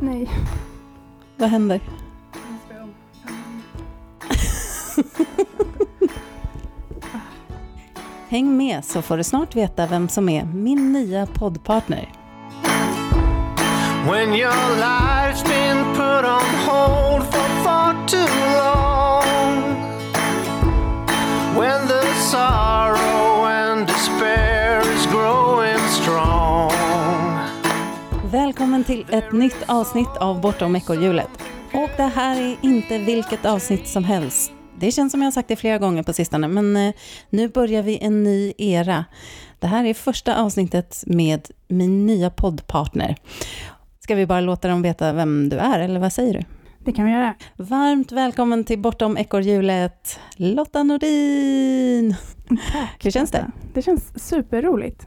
Nej. Vad händer? Häng med så får du snart veta vem som är min nya poddpartner. When your life's been put on hold for far too long When the sorrow Välkommen till ett nytt avsnitt av Bortom ekorrhjulet. Och det här är inte vilket avsnitt som helst. Det känns som jag har sagt det flera gånger på sistone, men eh, nu börjar vi en ny era. Det här är första avsnittet med min nya poddpartner. Ska vi bara låta dem veta vem du är, eller vad säger du? Det kan vi göra. Varmt välkommen till Bortom ekorrhjulet, Lotta Nordin! Tack. Hur känns det? Det känns superroligt.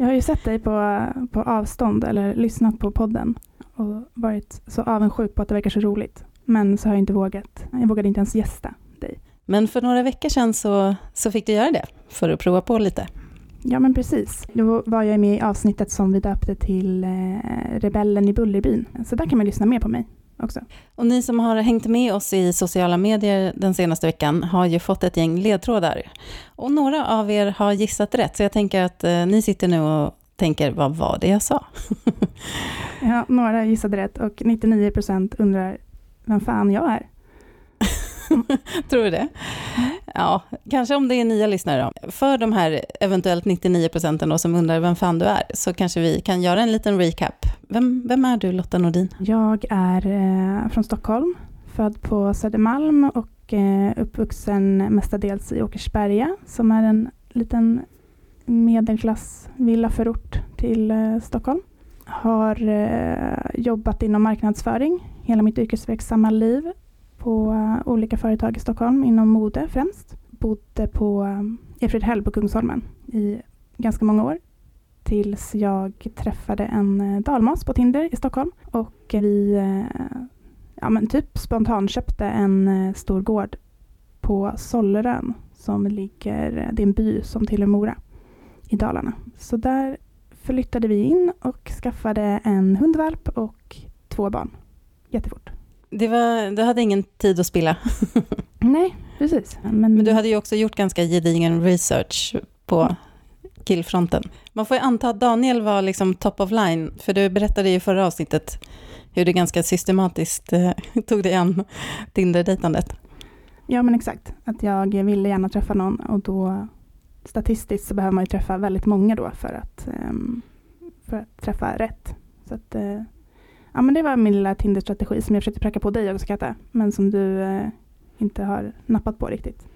Jag har ju sett dig på, på avstånd, eller lyssnat på podden och varit så avundsjuk på att det verkar så roligt. Men så har jag inte vågat. Jag vågade inte ens gästa dig. Men för några veckor sedan så, så fick du göra det, för att prova på lite. Ja, men precis. Då var jag med i avsnittet som vi döpte till eh, Rebellen i Bullerbyn. Så där kan man lyssna mer på mig också. Och ni som har hängt med oss i sociala medier den senaste veckan har ju fått ett gäng ledtrådar. Och några av er har gissat rätt, så jag tänker att eh, ni sitter nu och tänker, vad var det jag sa? ja, några gissade rätt och 99 procent undrar vem fan jag är. Tror du det? Ja, kanske om det är nya lyssnare då. För de här eventuellt 99 procenten som undrar vem fan du är, så kanske vi kan göra en liten recap. Vem, vem är du Lotta Nordin? Jag är eh, från Stockholm, född på Södermalm och eh, uppvuxen mestadels i Åkersberga, som är en liten medelklass villaförort till eh, Stockholm. Har eh, jobbat inom marknadsföring hela mitt yrkesverksamma liv på eh, olika företag i Stockholm, inom mode främst. Bodde på eh, um, Efredhäll på Kungsholmen i ganska många år. Tills jag träffade en eh, dalmas på Tinder i Stockholm. Och vi ja, men typ spontanköpte en stor gård på Sollerön som ligger, det är en by som tillhör Mora i Dalarna. Så där flyttade vi in och skaffade en hundvalp och två barn. Jättefort. Det var, du hade ingen tid att spilla. Nej, precis. Men... Men du hade ju också gjort ganska gedigen research på killfronten. Man får ju anta att Daniel var liksom top of line, för du berättade ju i förra avsnittet hur du ganska systematiskt eh, tog dig an Tinder-dejtandet. Ja, men exakt. Att jag ville gärna träffa någon och då statistiskt så behöver man ju träffa väldigt många då för att, um, för att träffa rätt. Så att, uh, ja, men det var min lilla Tinder-strategi som jag försökte pracka på dig också Katta, men som du uh, inte har nappat på riktigt.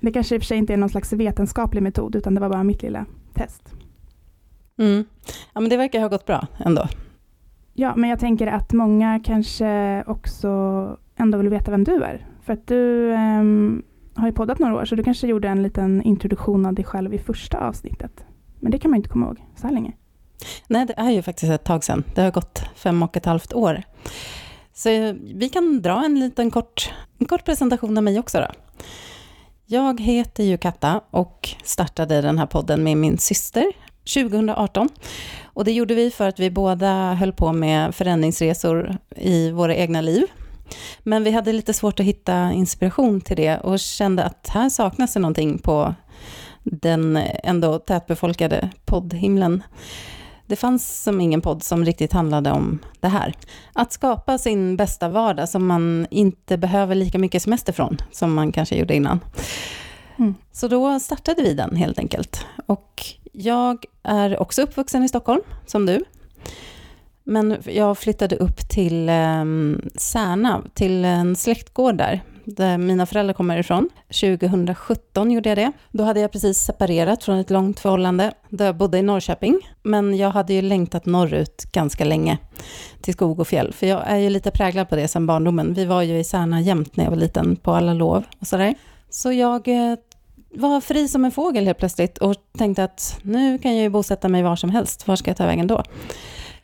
Det kanske i och för sig inte är någon slags vetenskaplig metod, utan det var bara mitt lilla test. Mm. Ja, men det verkar ha gått bra ändå. Ja, men jag tänker att många kanske också ändå vill veta vem du är. För att du um, har ju poddat några år, så du kanske gjorde en liten introduktion av dig själv i första avsnittet. Men det kan man inte komma ihåg så här länge. Nej, det är ju faktiskt ett tag sedan. Det har gått fem och ett halvt år. Så eh, vi kan dra en liten kort, en kort presentation av mig också då. Jag heter ju Katta och startade den här podden med min syster 2018. Och det gjorde vi för att vi båda höll på med förändringsresor i våra egna liv. Men vi hade lite svårt att hitta inspiration till det och kände att här saknas det någonting på den ändå tätbefolkade poddhimlen. Det fanns som ingen podd som riktigt handlade om det här. Att skapa sin bästa vardag som man inte behöver lika mycket semester från, som man kanske gjorde innan. Mm. Så då startade vi den helt enkelt. Och jag är också uppvuxen i Stockholm, som du. Men jag flyttade upp till eh, Särna, till en släktgård där, där mina föräldrar kommer ifrån. 2017 gjorde jag det. Då hade jag precis separerat från ett långt förhållande, där jag bodde i Norrköping. Men jag hade ju längtat norrut ganska länge, till skog och fjäll. För jag är ju lite präglad på det sedan barndomen. Vi var ju i Särna jämt när jag var liten, på alla lov och sådär. Så jag eh, var fri som en fågel helt plötsligt och tänkte att nu kan jag ju bosätta mig var som helst. Var ska jag ta vägen då?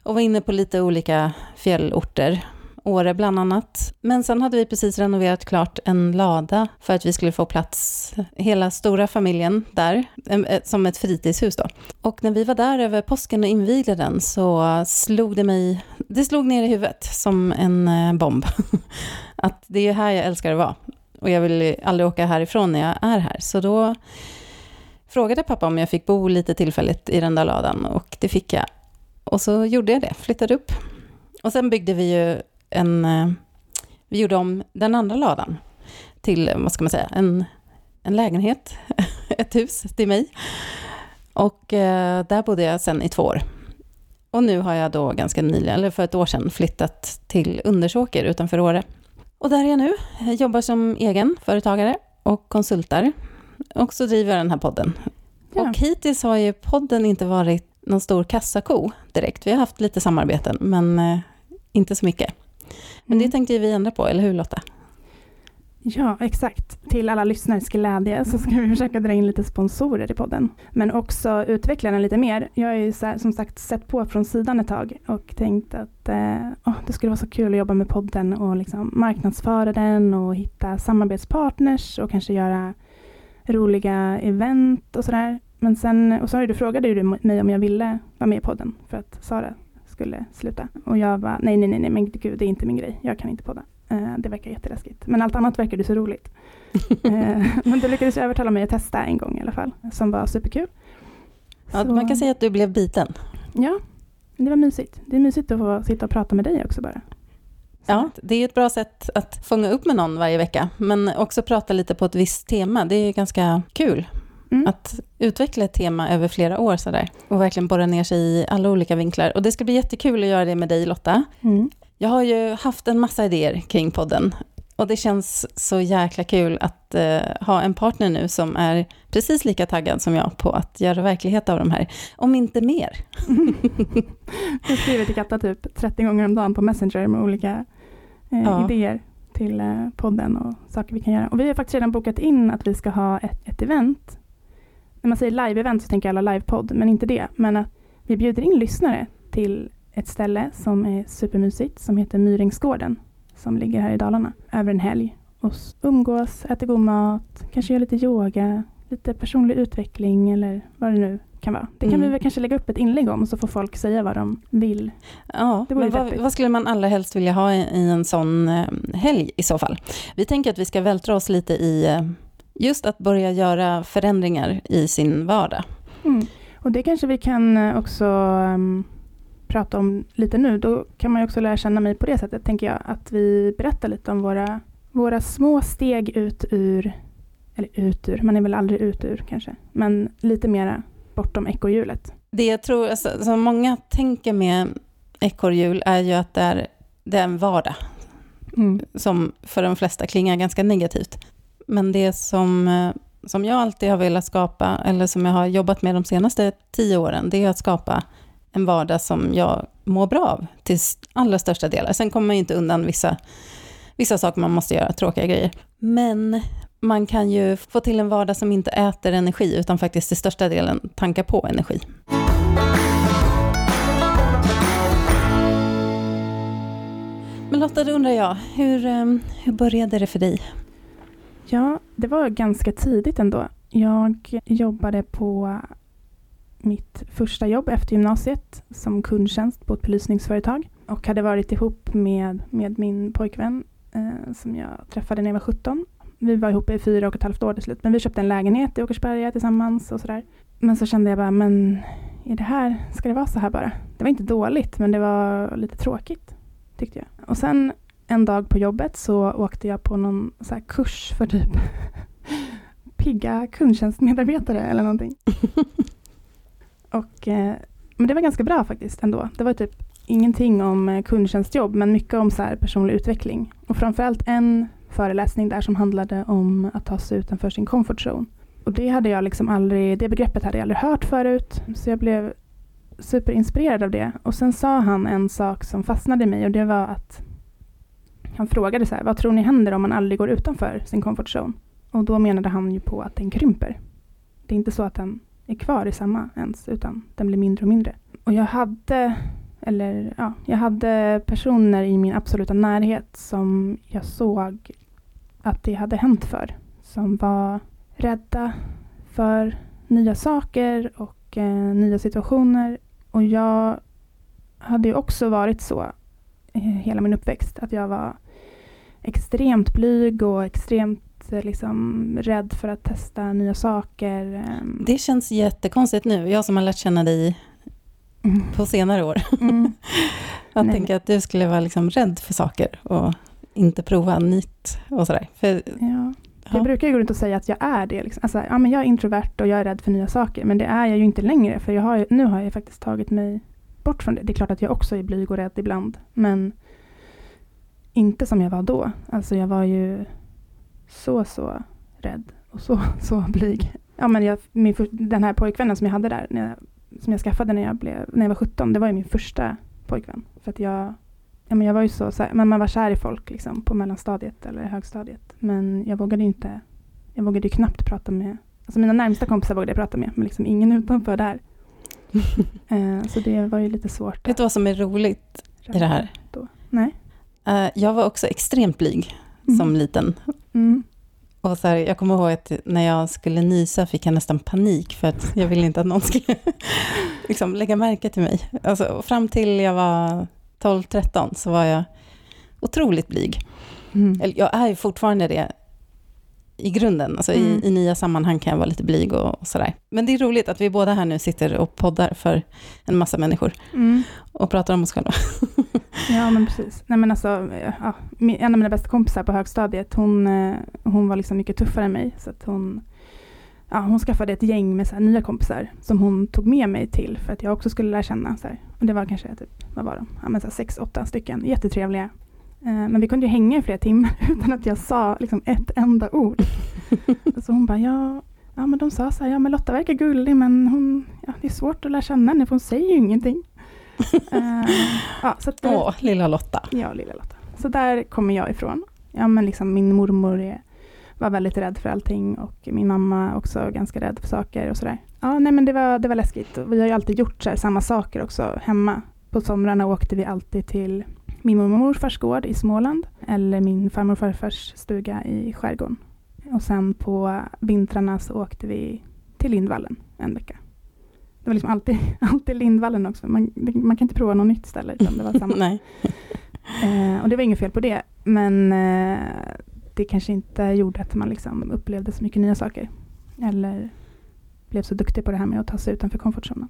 och var inne på lite olika fjällorter Åre bland annat. Men sen hade vi precis renoverat klart en lada för att vi skulle få plats, hela stora familjen där, eh, som ett fritidshus då. Och när vi var där över påsken och invigde den så slog det mig, det slog ner i huvudet som en eh, bomb. Att det är ju här jag älskar att vara. Och jag vill aldrig åka härifrån när jag är här. Så då frågade pappa om jag fick bo lite tillfälligt i den där ladan och det fick jag. Och så gjorde jag det, flyttade upp. Och sen byggde vi ju en... Eh, vi gjorde om den andra ladan till, vad ska man säga, en, en lägenhet, ett hus till mig. Och eh, där bodde jag sen i två år. Och nu har jag då ganska nyligen, eller för ett år sedan, flyttat till Undersåker utanför Åre. Och där är jag nu. Jag jobbar som egen företagare och konsultar. Och så driver jag den här podden. Ja. Och hittills har ju podden inte varit någon stor kassako direkt. Vi har haft lite samarbeten, men eh, inte så mycket. Men mm. det tänkte vi ändra på, eller hur Lotta? Ja, exakt. Till alla lyssnares glädje så ska vi försöka dra in lite sponsorer i podden. Men också utveckla den lite mer. Jag har ju som sagt sett på från sidan ett tag och tänkt att eh, oh, det skulle vara så kul att jobba med podden och liksom marknadsföra den och hitta samarbetspartners och kanske göra roliga event och sådär. Men sen, och så har du frågade du mig om jag ville vara med i podden för att Sara skulle sluta. Och jag var nej, nej, nej, nej, men gud, det är inte min grej. Jag kan inte podda. Eh, det verkar jätteläskigt. Men allt annat verkade så roligt. eh, men du lyckades övertala mig att testa en gång i alla fall, som var superkul. Ja, så. Man kan säga att du blev biten. Ja, det var mysigt. Det är mysigt att få sitta och prata med dig också bara. Ja, det är ett bra sätt att fånga upp med någon varje vecka, men också prata lite på ett visst tema. Det är ganska kul mm. att utveckla ett tema över flera år sådär och verkligen borra ner sig i alla olika vinklar. Och det ska bli jättekul att göra det med dig Lotta. Mm. Jag har ju haft en massa idéer kring podden och det känns så jäkla kul att uh, ha en partner nu som är precis lika taggad som jag på att göra verklighet av de här, om inte mer. jag skriver till Katta typ 30 gånger om dagen på Messenger med olika uh, ja. idéer till uh, podden och saker vi kan göra. Och vi har faktiskt redan bokat in att vi ska ha ett, ett event. När man säger live-event så tänker alla livepodd, men inte det. Men att vi bjuder in lyssnare till ett ställe som är supermysigt som heter Myringsgården som ligger här i Dalarna över en helg och umgås, äter god mat, kanske gör lite yoga, lite personlig utveckling eller vad det nu kan vara. Det kan mm. vi väl kanske lägga upp ett inlägg om så får folk säga vad de vill. Ja, men vad, vad, skulle man allra helst vilja ha i en sån eh, helg i så fall? Vi tänker att vi ska vältra oss lite i eh, just att börja göra förändringar i sin vardag. Mm. Och det kanske vi kan eh, också um, prata om lite nu, då kan man ju också lära känna mig på det sättet, tänker jag, att vi berättar lite om våra, våra små steg ut ur, eller ut ur, man är väl aldrig ut ur kanske, men lite mera bortom ekorrhjulet. Det jag tror, alltså, som många tänker med ekorrhjul är ju att det är, det är en vardag, mm. som för de flesta klingar ganska negativt. Men det som, eh, som jag alltid har velat skapa, eller som jag har jobbat med de senaste tio åren, det är att skapa en vardag som jag mår bra av till allra största delar. Sen kommer man ju inte undan vissa, vissa saker man måste göra, tråkiga grejer. Men man kan ju få till en vardag som inte äter energi, utan faktiskt till största delen tankar på energi. Men Lotta, då undrar jag, hur, eh, hur började det för dig? Ja, det var ganska tidigt ändå. Jag jobbade på mitt första jobb efter gymnasiet som kundtjänst på ett belysningsföretag och hade varit ihop med, med min pojkvän eh, som jag träffade när jag var 17. Vi var ihop i fyra och ett halvt år till slut, men vi köpte en lägenhet i Åkersberga tillsammans och sådär. Men så kände jag bara, men är det här, ska det vara så här bara? Det var inte dåligt, men det var lite tråkigt, tyckte jag. Och sen en dag på jobbet så åkte jag på någon så kurs för typ pigga kundtjänstmedarbetare eller någonting. Och, eh, men det var ganska bra faktiskt ändå. Det var typ ingenting om eh, kundtjänstjobb men mycket om så personlig utveckling. Och framförallt en föreläsning där som handlade om att ta sig utanför sin comfort zone. Och det hade jag liksom aldrig, det begreppet hade jag aldrig hört förut. Så jag blev superinspirerad av det. Och sen sa han en sak som fastnade i mig och det var att han frågade så här, vad tror ni händer om man aldrig går utanför sin comfort zone? Och då menade han ju på att den krymper. Det är inte så att den är kvar i samma ens, utan den blir mindre och mindre. Och jag hade, eller ja, jag hade personer i min absoluta närhet som jag såg att det hade hänt för. Som var rädda för nya saker och eh, nya situationer. Och jag hade ju också varit så eh, hela min uppväxt, att jag var extremt blyg och extremt eh, liksom, rädd för att testa nya saker. ehm. Det känns jättekonstigt nu, jag som har lärt känna dig Mm. på senare år. Mm. Nej, tänker att du skulle vara liksom rädd för saker och inte prova nytt och sådär. För, Ja. ja. Jag brukar ju gå runt och säga att jag är det. Liksom. Alltså, ja, men jag är introvert och jag är rädd för nya saker. Men det är jag ju inte längre. För har ju, nu har jag faktiskt tagit mig bort från det. Det är klart att jag också är blyg och rädd ibland. Men inte som jag var då. Alltså jag var ju så, så rädd och så, så blyg. Ja, men jag, min, den här pojkvännen som jag hade där, jag, som jag skaffade när jag, blev, när jag var 17, det var ju min första pojkvän. För att jag, ja, men jag var ju så, så här, men man var kär i folk liksom, på mellanstadiet eller högstadiet. Men jag vågade ju inte, jag vågade ju knappt prata med, alltså mina närmsta kompisar vågade jag prata med, men liksom ingen utanför där. Eh, så det var ju lite svårt. Vet du vad som är roligt i det här? Då. Nej. Eh, Jag var också extremt blyg Mm. som liten. Mm. Och så här, jag kommer ihåg att när jag skulle nysa fick jag nästan panik för att jag ville inte att någon skulle liksom lägga märke till mig. Alltså, fram till jag var 12-13 så var jag otroligt blyg. Mm. Eller jag är ju fortfarande det i grunden. Alltså Mm. i, I nya sammanhang kan jag vara lite blyg och, och sådär. Men det är roligt att vi båda här nu sitter och poddar för en massa människor Mm. och pratar om oss själva. Ja, men precis. Nej, men alltså, ja, en av mina bästa kompisar på högstadiet, hon, eh, hon var liksom mycket tuffare än mig. Så att hon, ja, hon skaffade ett gäng med så nya kompisar som hon tog med mig till för att jag också skulle lära känna. Så här. Och det var kanske typ, vad var de? Ja, men så här, sex, åtta stycken, jättetrevliga. Eh, men vi kunde ju hänga i flera timmar utan att jag sa liksom, ett enda ord. så hon bara, ja, ja, men de sa så här, ja men Lotta verkar gullig men hon, ja, det är svårt att lära känna henne för hon säger ju ingenting. Eh, ja, så att, Åh, lilla Lotta. Ja, lilla Lotta. Så där kommer jag ifrån. Ja, men liksom min mormor är, var väldigt rädd för allting och min mamma också ganska rädd för saker och sådär. Ja, nej men det var, det var läskigt. Och vi har ju alltid gjort här, samma saker också hemma. På somrarna åkte vi alltid till min mormor och morfars gård i Småland eller min farmor och farfars stuga i skärgården. Och sen på vintrarna så åkte vi till Lindvallen en vecka. Det var liksom alltid, alltid Lindvallen också. Man, man kan inte prova något nytt ställe utan det var samma. Nej. Eh, och det var inget fel på det, men eh, det kanske inte gjorde att man liksom upplevde så mycket nya saker. Eller blev så duktig på det här med att ta sig utanför komfortzonen.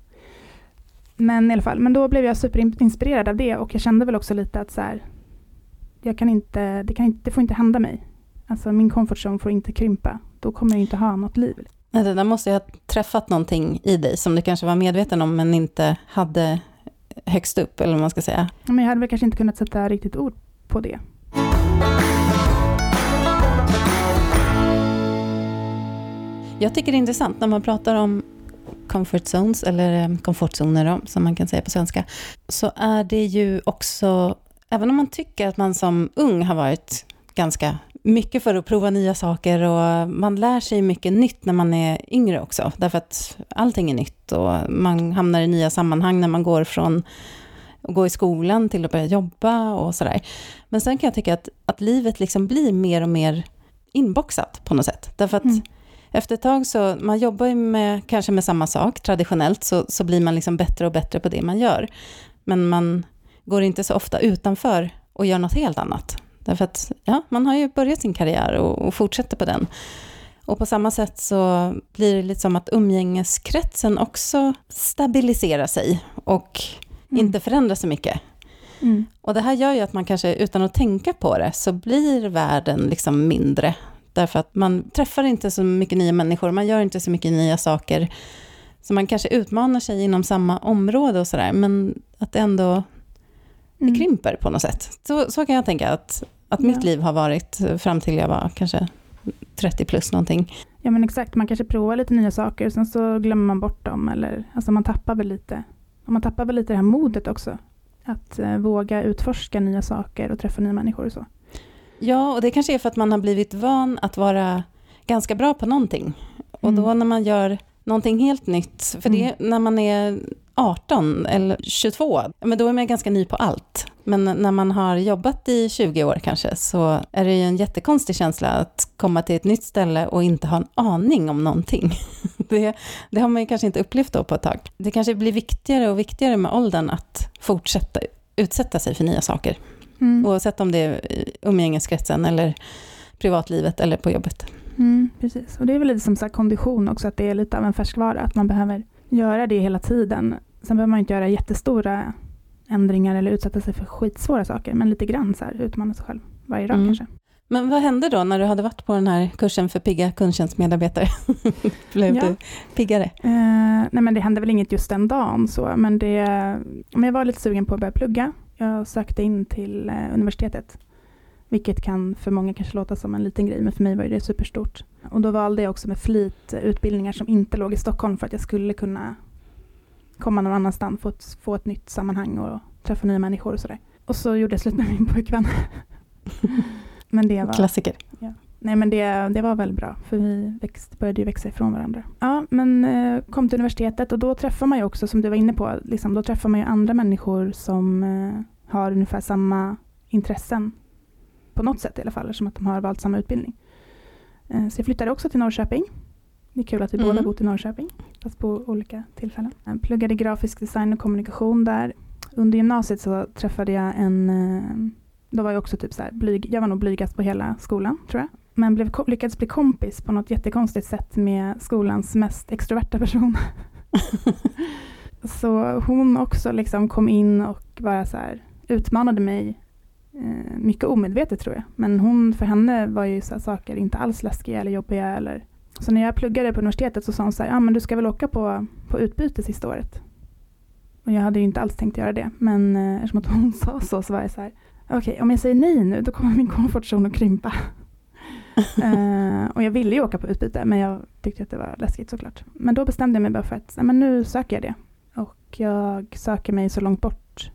Men i alla fall, men då blev jag superinspirerad av det och jag kände väl också lite att så här, jag kan inte, det, kan inte, det får inte hända mig. Alltså min comfort får inte krympa. Då kommer jag inte ha något liv. Nej, det där måste ju ha träffat någonting i dig som du kanske var medveten om men inte hade högst upp, eller vad man ska säga. Men jag hade väl kanske inte kunnat sätta riktigt ord på det. Jag tycker det är intressant när man pratar om comfort zones, eller eh, komfortzoner då, som man kan säga på svenska, så är det ju också, även om man tycker att man som ung har varit ganska mycket för att prova nya saker och man lär sig mycket nytt när man är yngre också, därför att allting är nytt och man hamnar i nya sammanhang när man går från att gå i skolan till att börja jobba och sådär. Men sen kan jag tycka att, att livet liksom blir mer och mer inboxat på något sätt, därför att Mm efter ett tag så, man jobbar ju med, kanske med samma sak traditionellt, så, så blir man liksom bättre och bättre på det man gör. Men man går inte så ofta utanför och gör något helt annat. Därför att, ja, man har ju börjat sin karriär och, och fortsätter på den. Och på samma sätt så blir det lite som att umgängeskretsen också stabiliserar sig och Mm. inte förändras så mycket. Mm. Och det här gör ju att man kanske utan att tänka på det så blir världen liksom mindre. Därför att man träffar inte så mycket nya människor, man gör inte så mycket nya saker. Så man kanske utmanar sig inom samma område och sådär, men att det ändå det Mm. krymper på något sätt. Så, så kan jag tänka att, att mitt Ja. liv har varit fram till jag var kanske 30 plus någonting. Ja men exakt, man kanske provar lite nya saker och sen så glömmer man bort dem. Eller, alltså man tappar väl lite, och man tappar väl lite det här modet också. Att eh, våga utforska nya saker och träffa nya människor och så. Ja, och det kanske är för att man har blivit van att vara ganska bra på någonting. Och då Mm. när man gör någonting helt nytt, för det, när man är 18 eller 22, men då är man ganska ny på allt. Men när man har jobbat i 20 år kanske, så är det ju en jättekonstig känsla att komma till ett nytt ställe och inte ha en aning om någonting. Det, det har man ju kanske inte upplevt då på ett tag. Det kanske blir viktigare och viktigare med åldern att fortsätta utsätta sig för nya saker. Mm. Oavsett om det är i umgängeskretsen eller privatlivet eller på jobbet. Mm, precis, och det är väl lite som så kondition också, att det är lite av en färskvara, att man behöver göra det hela tiden. Sen behöver man inte göra jättestora ändringar eller utsätta sig för skitsvåra saker, men lite grann så här utmana sig själv varje dag mm. kanske. Men vad hände då när du hade varit på den här kursen för pigga kundtjänstmedarbetare? Blev ja. du piggare? Eh, nej men det hände väl inget just den dagen så, men, det, men jag var lite sugen på att börja plugga. Jag sökte in till eh, universitetet, vilket kan för många kanske låta som en liten grej, men för mig var det superstort. Och då valde jag också med flit utbildningar som inte låg i Stockholm för att jag skulle kunna komma någon annanstans, få ett, få ett nytt sammanhang och träffa nya människor och sådär. Och så gjorde jag slut med min pojkvän. men det var, Klassiker. Ja. Nej men det, det var väl bra, för vi växt, började ju växa ifrån varandra. Ja, men eh, kom till universitetet och då träffar man ju också, som du var inne på, liksom, då träffar man ju andra människor som eh, har ungefär samma intressen. På något sätt i alla fall, som att de har valt samma utbildning. Eh, så jag flyttade också till Norrköping. Det är kul att vi mm. båda bott i Norrköping, fast på olika tillfällen. Jag pluggade grafisk design och kommunikation där. Under gymnasiet så träffade jag en, eh, då var jag också typ så här, blyg, jag var nog blygast på hela skolan tror jag. Men blev, lyckades bli kompis på något jättekonstigt sätt med skolans mest extroverta person. så hon också liksom kom in och bara så här, utmanade mig eh, mycket omedvetet tror jag. Men hon, för henne var ju så saker inte alls läskiga eller jobbiga. Eller... Så när jag pluggade på universitetet så sa hon så här, ja men du ska väl åka på, på utbyte sista året. Och jag hade ju inte alls tänkt göra det, men eh, eftersom hon sa så så var jag så här, okej okay, om jag säger nej nu då kommer min komfortzon att krympa. Eh, och jag ville ju åka på utbyte men jag tyckte att det var läskigt såklart. Men då bestämde jag mig bara för att nej, men nu söker jag det. Och jag söker mig så långt bort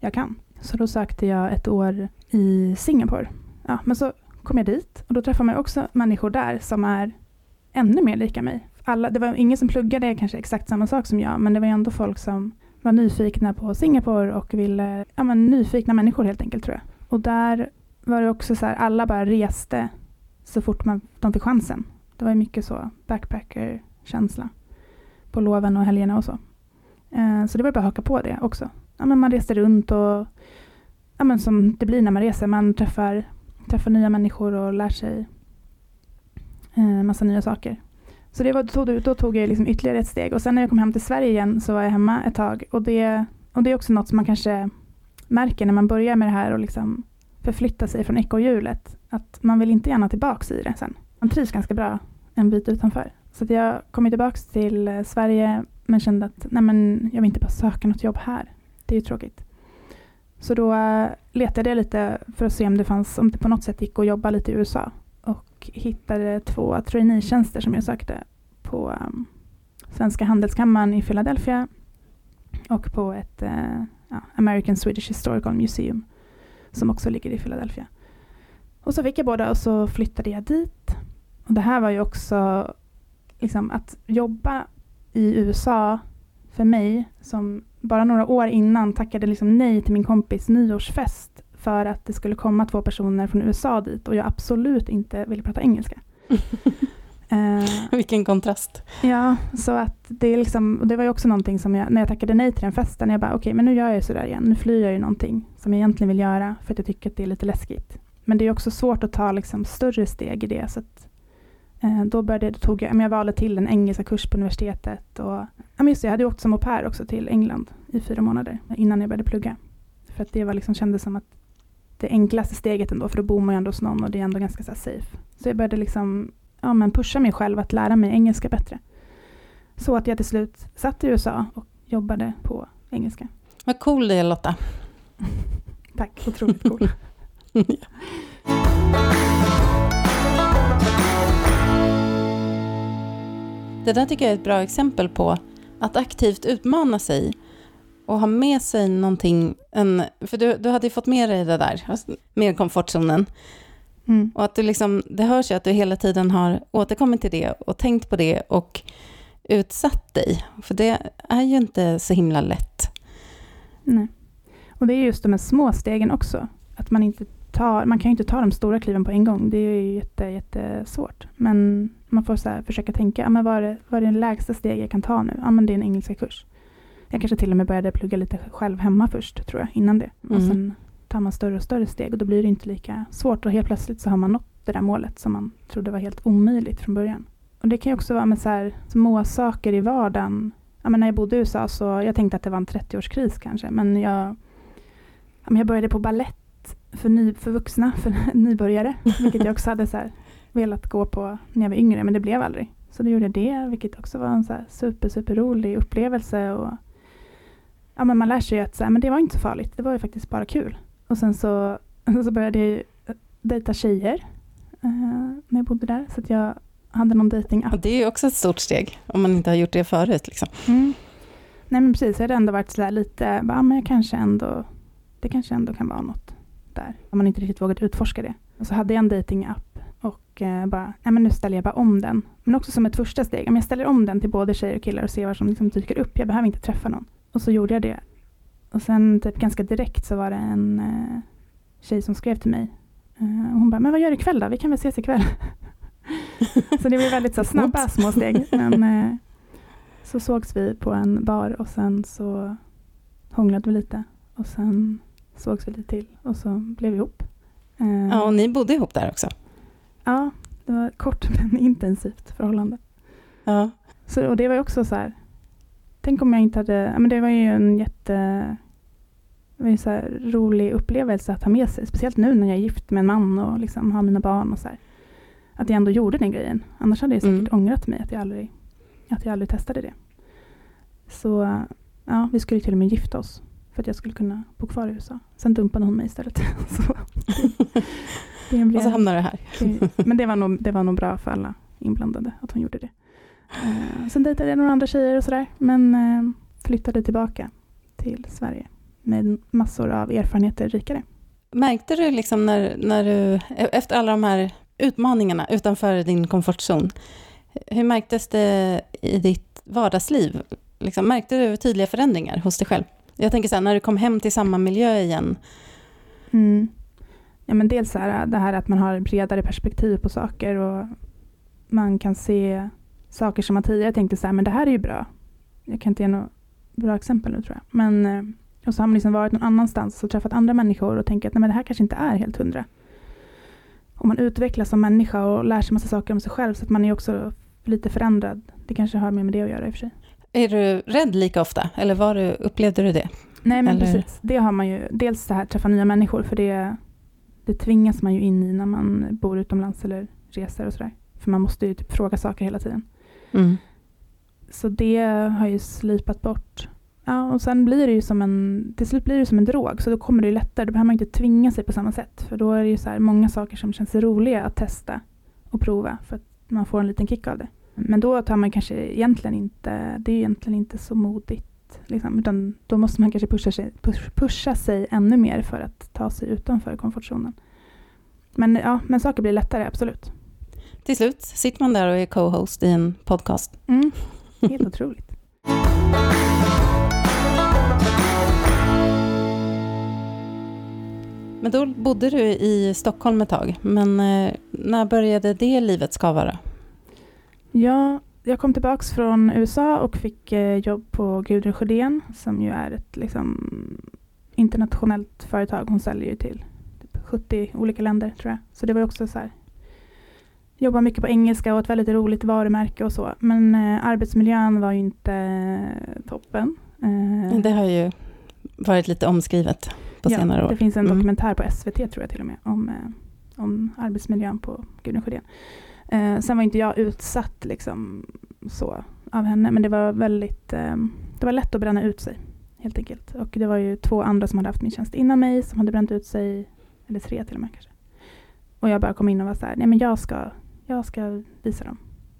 jag kan. Så då sökte jag ett år i Singapore. Ja, men så kom jag dit och då träffar man också människor där som är ännu mer lika mig. Alla, det var ingen som pluggade kanske exakt samma sak som jag, men det var ändå folk som var nyfikna på Singapore och ville, ja men nyfikna människor helt enkelt tror jag. Och där var det också så här, alla bara reste så fort man, de fick chansen. Det var mycket så backpacker-känsla på loven och helgerna och så. Eh, så det var bara att haka på det också. Ja, men man reste runt och ja, men som det blir när man reser. Man träffar, träffar nya människor och lär sig eh, massa nya saker. Så det var, då, då tog jag liksom ytterligare ett steg. Och sen när jag kom hem till Sverige igen så var jag hemma ett tag. Och det, och det är också något som man kanske märker när man börjar med det här och liksom förflytta sig från ekorrhjulet. Att man vill inte gärna tillbaka i det sen. Man trivs ganska bra en bit utanför. Så jag kom tillbaka till eh, Sverige men kände att nej men, jag vill inte bara söka något jobb här. Det är ju tråkigt. Så då eh, letade jag lite för att se om det fanns, om det på något sätt gick att jobba lite i USA. Och hittade två traineetjänster som jag sökte på um, Svenska Handelskammaren i Philadelphia och på ett uh, American Swedish Historical Museum som också ligger i Philadelphia. Och så fick jag båda och så flyttade jag dit. Och det här var ju också liksom att jobba i USA för mig som bara några år innan tackade liksom nej till min kompis nyårsfest för att det skulle komma två personer från USA dit och jag absolut inte ville prata engelska. uh, Vilken kontrast. Ja, så att det, är liksom, det var ju också någonting som jag, när jag tackade nej till den festen, jag bara okej, okay, men nu gör jag sådär igen, nu flyr jag ju någonting som jag egentligen vill göra för att jag tycker att det är lite läskigt. Men det är också svårt att ta liksom större steg i det, så att Eh, då, började, då tog jag, jag valde till en engelska kurs på universitetet. Och, jag, just, jag hade åkt som au pair också till England i fyra månader innan jag började plugga. För att det var liksom, kändes som att det enklaste steget ändå, för då bor man ju ändå hos någon och det är ändå ganska så safe. Så jag började liksom, ja, men pusha mig själv att lära mig engelska bättre. Så att jag till slut satt i USA och jobbade på engelska. Vad cool du är Lotta. Tack, otroligt cool. Det där tycker jag är ett bra exempel på att aktivt utmana sig och ha med sig någonting, en, för du, du hade ju fått med dig det där, alltså, med komfortzonen. Mm. Och att du liksom, det hörs ju att du hela tiden har återkommit till det och tänkt på det och utsatt dig? För det är ju inte så himla lätt. Nej. Och det är just de här små stegen också. Att man inte tar, man kan ju inte ta de stora kliven på en gång. Det är ju jätte, jättesvårt. Men man får så försöka tänka, men vad, är det, vad är det lägsta steg jag kan ta nu? Ja, men det är en engelska kurs. Jag kanske till och med började plugga lite själv hemma först, tror jag, innan det. Mm. Och sen tar man större och större steg och då blir det inte lika svårt och helt plötsligt så har man nått det där målet som man trodde var helt omöjligt från början. Och det kan ju också vara med så här små saker i vardagen. Jag när jag bodde i USA så jag tänkte att det var en 30-årskris kanske, men jag, jag började på ballett för, ny, för vuxna, för nybörjare, vilket jag också hade så här, velat gå på när jag var yngre, men det blev aldrig. Så då gjorde jag det, vilket också var en så här super, super rolig upplevelse. Och, ja, men man lär sig att så här, men det var inte så farligt, det var ju faktiskt bara kul. Och sen så, så började jag dejta tjejer uh, när jag bodde där, så att jag hade någon dejtingapp. Det är ju också ett stort steg, om man inte har gjort det förut. Liksom. Mm. Nej men precis, jag hade ändå varit så lite, bara, men jag kanske ändå, det kanske ändå kan vara något där. Om man inte riktigt vågat utforska det. Och så hade jag en datingapp och eh, bara, nej men nu ställer jag bara om den. Men också som ett första steg, om jag ställer om den till både tjejer och killar och ser vad som liksom dyker upp. Jag behöver inte träffa någon. Och så gjorde jag det. Och sen typ ganska direkt så var det en eh, tjej som skrev till mig. Eh, hon bara, men vad gör du ikväll då? Vi kan väl ses ikväll. så det var väldigt så snabba små steg. Men eh, så sågs vi på en bar och sen så hånglade vi lite. Och sen sågs vi lite till och så blev vi ihop. Ja, och ni bodde ihop där också? Ja, det var kort men intensivt förhållande. Ja. Så, och det var också så här, tänk om jag inte hade, men det var ju en jätte det var så rolig upplevelse att ha med sig, speciellt nu när jag är gift med en man och liksom har mina barn och så här. Att jag ändå gjorde den grejen. Annars hade jag säkert mm. ångrat mig att jag, aldrig, att jag aldrig testade det. Så ja, vi skulle till och med gifta oss för att jag skulle kunna bo kvar i USA. Sen dumpade hon mig istället. så det, det blev, och så hamnade du här. Det, men det var, nog, det var nog bra för alla inblandade att hon gjorde det. Uh, sen dejtade jag några andra tjejer och sådär, men uh, flyttade tillbaka till Sverige med massor av erfarenheter rikare. Märkte du liksom när, när du, efter alla de här utmaningarna utanför din komfortzon, hur märktes det i ditt vardagsliv? Liksom, märkte du tydliga förändringar hos dig själv? Jag tänker så här, när du kom hem till samma miljö igen. Mm. Ja, men dels så här, det här att man har bredare perspektiv på saker och man kan se saker som man tidigare tänkte så här, men det här är ju bra. Jag kan inte ge några bra exempel nu tror jag. Men, eh, och så har man liksom varit någon annanstans och träffat andra människor och tänkt att nej, men det här kanske inte är helt hundra. Och man utvecklas som människa och lär sig massa saker om sig själv så att man är också lite förändrad. Det kanske har mer med det att göra i och för sig. Är du rädd lika ofta, eller var du, upplevde du det? Nej, men eller? precis. Det har man ju. Dels det här träffa nya människor, för det, det tvingas man ju in i när man bor utomlands eller reser och sådär. För man måste ju typ fråga saker hela tiden. Mm. Så det har ju slipat bort. Ja, och sen blir det ju som en, till slut blir det som en drog, så då kommer det ju lättare. Då behöver man inte tvinga sig på samma sätt. För då är det ju så här många saker som känns roliga att testa och prova, för att man får en liten kick av det. Men då tar man kanske egentligen inte, det är egentligen inte så modigt. Liksom, utan då måste man kanske pusha sig, pusha sig ännu mer för att ta sig utanför komfortzonen. Men, ja, men saker blir lättare, absolut. Till slut sitter man där och är co-host i en podcast. Mm, helt otroligt. Men då bodde du i Stockholm ett tag. Men eh, när började det livet skava då? Ja, jag kom tillbaka från USA och fick eh, jobb på Gudrun Sjödén som ju är ett liksom, internationellt företag. Hon säljer ju till typ 70 olika länder tror jag. Så det var också så här, jobba mycket på engelska och ett väldigt roligt varumärke och så. Men eh, arbetsmiljön var ju inte eh, toppen. Eh, det har ju varit lite omskrivet på ja, senare år. Det finns en mm. dokumentär på SVT tror jag till och med om, eh, om arbetsmiljön på Gudrun Sjödén. Eh, sen var inte jag utsatt liksom, så, av henne, men det var väldigt eh, det var lätt att bränna ut sig. Helt enkelt. Och det var ju två andra som hade haft min tjänst innan mig som hade bränt ut sig, eller tre till och med kanske. Och jag bara kom in och var så här, nej men jag ska, jag ska visa dem.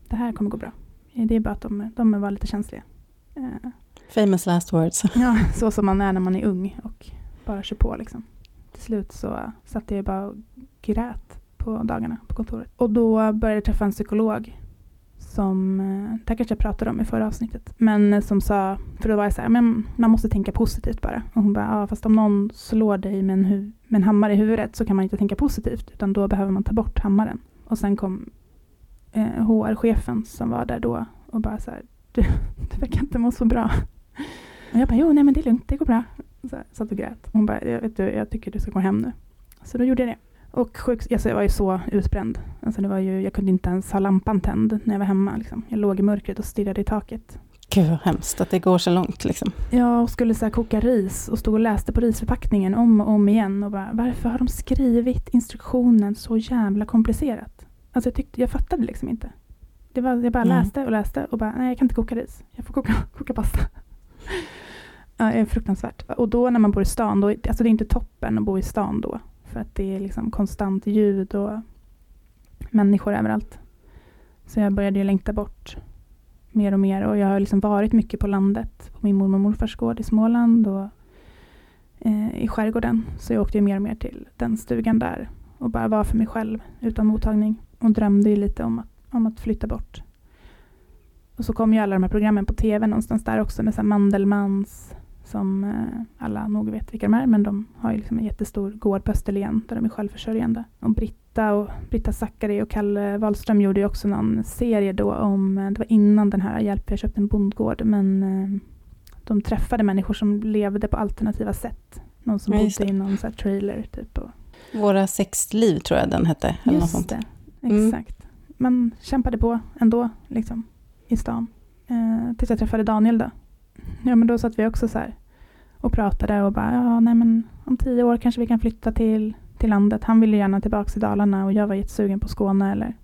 Det här kommer gå bra. Det är bara att de, de var lite känsliga. Eh, Famous last words. ja, så som man är när man är ung och bara kör på liksom. Till slut så satt jag bara och grät på dagarna på kontoret. Och då började jag träffa en psykolog som, eh, det här kanske jag pratade om i förra avsnittet, men eh, som sa, för då var jag så här, men man måste tänka positivt bara. Och hon bara, ja fast om någon slår dig med en, med en hammare i huvudet så kan man inte tänka positivt, utan då behöver man ta bort hammaren. Och sen kom eh, HR-chefen som var där då och bara så här, du, du verkar inte må så bra. Och jag bara, jo nej men det är lugnt, det går bra. Så här, satt och grät. Hon bara, jag, vet du, jag tycker du ska gå hem nu. Så då gjorde jag det. Och sjuk, alltså jag var ju så utbränd. Alltså det var ju, jag kunde inte ens ha lampan tänd när jag var hemma. Liksom. Jag låg i mörkret och stirrade i taket. Gud vad hemskt att det går så långt liksom. Jag skulle så här koka ris och stod och läste på risförpackningen om och om igen. Och bara, varför har de skrivit instruktionen så jävla komplicerat? Alltså jag, tyckte, jag fattade liksom inte. Det var, jag bara Nej. läste och läste och bara, nej jag kan inte koka ris. Jag får koka, koka pasta. Ja, det är fruktansvärt. Och då när man bor i stan, då, alltså det är inte toppen att bo i stan då. För att det är liksom konstant ljud och människor överallt. Så jag började ju längta bort mer och mer. Och jag har liksom varit mycket på landet. På min mormor och morfars gård i Småland och eh, i skärgården. Så jag åkte ju mer och mer till den stugan där. Och bara var för mig själv utan mottagning. Och drömde ju lite om att, om att flytta bort. Och så kom ju alla de här programmen på tv någonstans där också med så Mandelmans som eh, alla nog vet vilka de är, men de har ju liksom en jättestor gård på Österlen där de är självförsörjande. Och Britta och Britta Zackari och Kalle Wahlström gjorde ju också någon serie då om, eh, det var innan den här Hjälp, jag köpte en bondgård, men eh, de träffade människor som levde på alternativa sätt. Någon som just bodde i någon så här trailer typ. Och, Våra sexliv tror jag den hette. Eller något sånt. det, Mm. exakt. Man kämpade på ändå, liksom, i stan. Eh, tills jag träffade Daniel då. Ja, men då satt vi också så här och pratade och bara, ja, nej men om tio år kanske vi kan flytta till, till landet. Han ville gärna tillbaka till Dalarna och jag var jättesugen på Skåne eller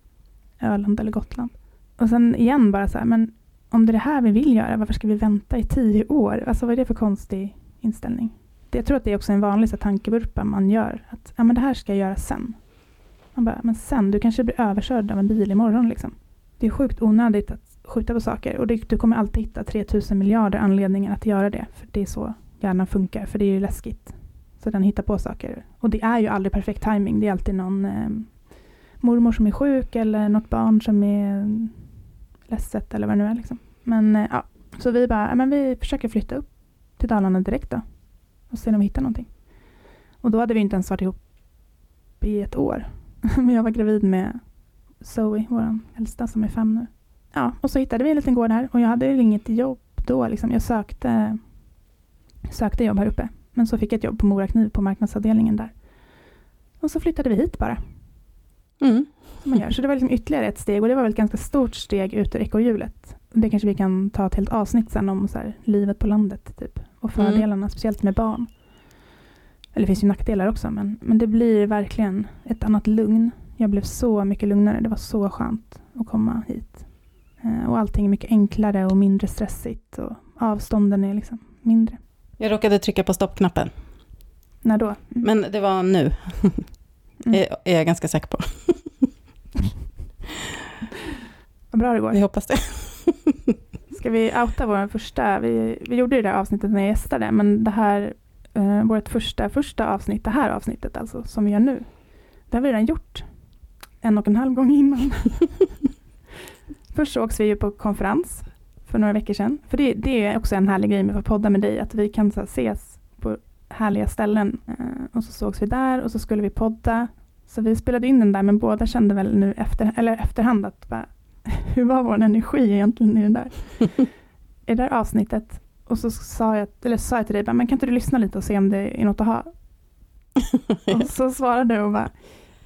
Öland eller Gotland. Och sen igen bara så här, men om det är det här vi vill göra, varför ska vi vänta i tio år? Alltså vad är det för konstig inställning? Jag tror att det är också en vanlig så tankevurpa man gör. Att ja, men det här ska jag göra sen. Man bara, men sen, du kanske blir överkörd av en bil imorgon. Liksom. Det är sjukt onödigt att skjuta på saker. Och det, du kommer alltid hitta 3000 miljarder anledningar att göra det. För det är så hjärnan funkar, för det är ju läskigt. Så den hittar på saker. Och det är ju aldrig perfekt timing. Det är alltid någon eh, mormor som är sjuk eller något barn som är ledset eller vad det nu är. Liksom. Men eh, ja, så vi bara, men vi försöker flytta upp till Dalarna direkt då. Och se om vi hittar någonting. Och då hade vi inte ens varit ihop i ett år. Men jag var gravid med Zoe, vår äldsta som är fem nu. Ja, och så hittade vi en liten gård här och jag hade inget jobb då. Liksom. Jag sökte, sökte jobb här uppe. Men så fick jag ett jobb på Mora Kniv på marknadsavdelningen där. Och så flyttade vi hit bara. Mm. Som man gör. Så det var liksom ytterligare ett steg och det var väl ett ganska stort steg ut ur ekorrhjulet. Det kanske vi kan ta ett helt avsnitt sen om så här, livet på landet typ. Och fördelarna, speciellt med barn. Eller det finns ju nackdelar också men, men det blir verkligen ett annat lugn. Jag blev så mycket lugnare. Det var så skönt att komma hit. Eh, och allting är mycket enklare och mindre stressigt. Och avstånden är liksom mindre. Jag råkade trycka på stoppknappen, När då? Mm. men det var nu, Mm. är, är jag ganska säker på. Vad bra det går. Vi hoppas det. Ska vi outa vår första, vi, vi gjorde ju det här avsnittet när jag gästade, men det här, eh, vårt första, första avsnitt, det här avsnittet alltså, som vi gör nu, det har vi redan gjort en och en halv gång innan. Först sågs vi ju på konferens för några veckor sedan, för det, det är också en härlig grej med att podda med dig, att vi kan så här, ses på härliga ställen. Eh, och så sågs vi där och så skulle vi podda. Så vi spelade in den där, men båda kände väl nu efter, eller efterhand att bara, hur var vår energi egentligen i den där? I det där avsnittet. Och så sa jag, eller sa jag till dig, men kan inte du lyssna lite och se om det är något att ha? Och så svarade du och bara,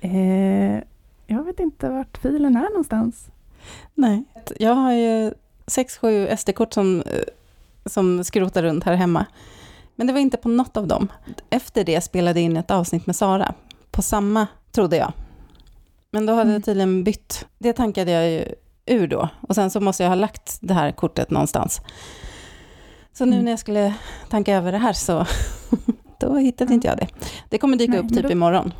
eh, jag vet inte vart filen är någonstans. Nej. Jag har ju sex, sju SD-kort som, eh, som skrotar runt här hemma. Men det var inte på något av dem. Efter det spelade jag in ett avsnitt med Sara. På samma, trodde jag. Men då hade Mm. jag tydligen bytt. Det tankade jag ju ur då. Och sen så måste jag ha lagt det här kortet någonstans. Så nu Mm. när jag skulle tanka över det här så då hittade inte jag det. Det kommer dyka Nej, upp typ då- imorgon.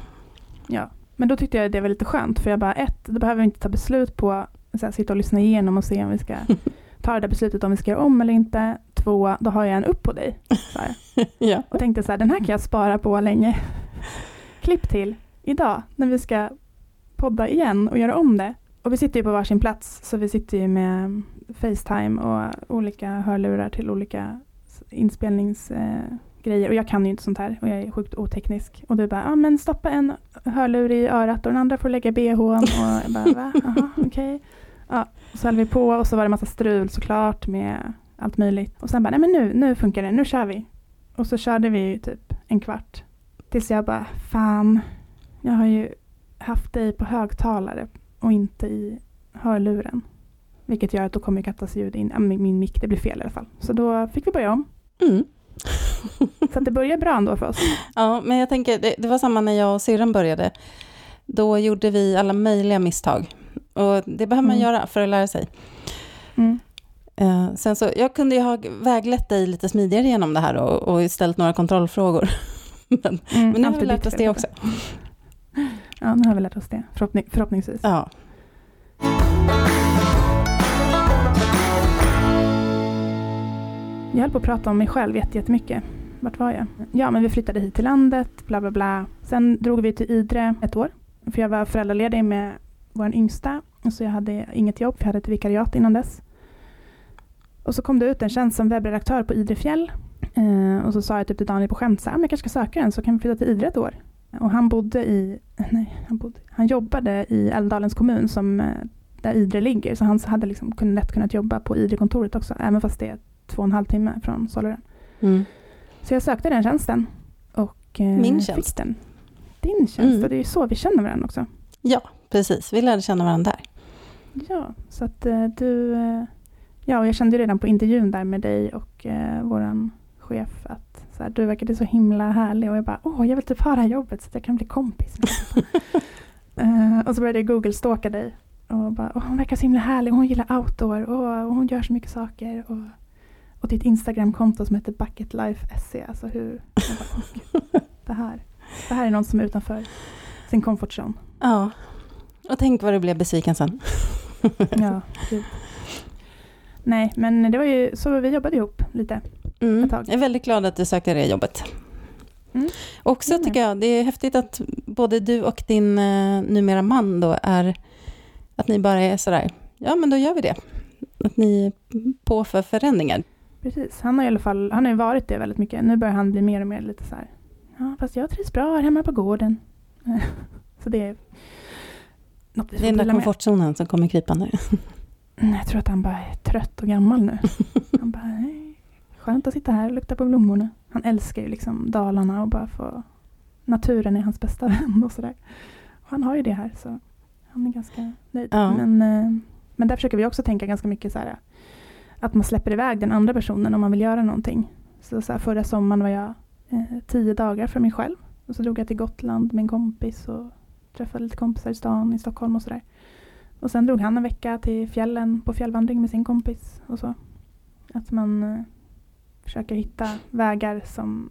Ja, men då tyckte jag det var lite skönt för jag bara ett, då behöver vi inte ta beslut på så här, sitta och lyssna igenom och se om vi ska ta det där beslutet om vi ska göra om eller inte. Två, då har jag en upp på dig. Ja. Och tänkte så här, den här kan jag spara på länge. Klipp till idag när vi ska podda igen och göra om det. Och vi sitter ju på varsin plats så vi sitter ju med Facetime och olika hörlurar till olika inspelningsgrejer. och jag kan ju inte sånt här och jag är sjukt oteknisk. Och du bara, ja men stoppa en hörlur i örat och den andra får lägga bhn. Och jag bara, va? Okej. Okay. Ja, så höll vi på och så var det massa strul såklart med allt möjligt. Och sen bara, nej men nu, nu funkar det, nu kör vi. Och så körde vi typ en kvart. Tills jag bara, fan, jag har ju haft dig på högtalare och inte i hörluren. Vilket gör att då kommer Kattas ljud in, min, min mick, det blir fel i alla fall. Så då fick vi börja om. Mm. så det började bra ändå för oss. Ja, men jag tänker, det, det var samma när jag och syrran började. Då gjorde vi alla möjliga misstag. Och det behöver man mm. göra för att lära sig. Mm. Uh, sen så, jag kunde ju ha väglett dig lite smidigare genom det här och, och ställt några kontrollfrågor. men, mm, men nu har vi lärt oss det också. Ja, nu har vi lärt oss det, förhoppning, förhoppningsvis. Ja. Jag höll på att prata om mig själv jättemycket. Vart var jag? Ja, men vi flyttade hit till landet, bla bla bla. Sen drog vi till Idre ett år. För jag var föräldraledig med vår yngsta. Så jag hade inget jobb, jag hade ett vikariat innan dess. Och så kom det ut en tjänst som webbredaktör på Idre fjäll. Eh, och så sa jag typ till Daniel på skämt, så här, ah, jag kanske ska söka den så kan vi flytta till Idre ett år. Och han bodde i, nej, han, bodde, han jobbade i Älvdalens kommun som, eh, där Idre ligger. Så han hade liksom lätt kunnat jobba på Idre-kontoret också, även fast det är två och en halv timme från Solaren. Mm. Så jag sökte den tjänsten och eh, Min tjänst. fick den. Din tjänst, mm. och det är ju så vi känner varandra också. Ja, precis. Vi lärde känna varandra där. Ja, så att eh, du... Eh, ja, och jag kände redan på intervjun där med dig och eh, våran chef att så här, du verkade så himla härlig och jag bara, åh, jag vill typ ha det här jobbet så att jag kan bli kompis. uh, och så började jag google-stalka dig och bara, åh, hon verkar så himla härlig, hon gillar outdoor och, och hon gör så mycket saker. Och, och ditt Instagram-konto som heter Bucket Life SE, alltså hur... Bara, det, här, det här är någon som är utanför sin comfort zone. Ja, och tänk vad du blev besviken sen. ja, gud. Nej, men det var ju så vi jobbade ihop lite. Mm. Jag är väldigt glad att du sökte det jobbet. Mm. Också mm. tycker jag, det är häftigt att både du och din uh, numera man då är, att ni bara är sådär, ja men då gör vi det. Att ni är på för förändringar. Precis, han har i alla fall, han har varit det väldigt mycket. Nu börjar han bli mer och mer lite så här, ja fast jag trivs bra här hemma på gården. så det är något vi Det är den där komfortzonen som kommer krypande. Jag tror att han bara är trött och gammal nu. Han bara, nej, skönt att sitta här och lukta på blommorna. Han älskar ju liksom Dalarna och bara få... Naturen är hans bästa vän och sådär. Han har ju det här så han är ganska nöjd. Ja. Men, eh, men där försöker vi också tänka ganska mycket så här att man släpper iväg den andra personen om man vill göra någonting. Så, så här, förra sommaren var jag eh, tio dagar för mig själv. Och så drog jag till Gotland med en kompis och träffade lite kompisar i stan i Stockholm och sådär. Och sen drog han en vecka till fjällen på fjällvandring med sin kompis och så. Att man eh, försöker hitta vägar som,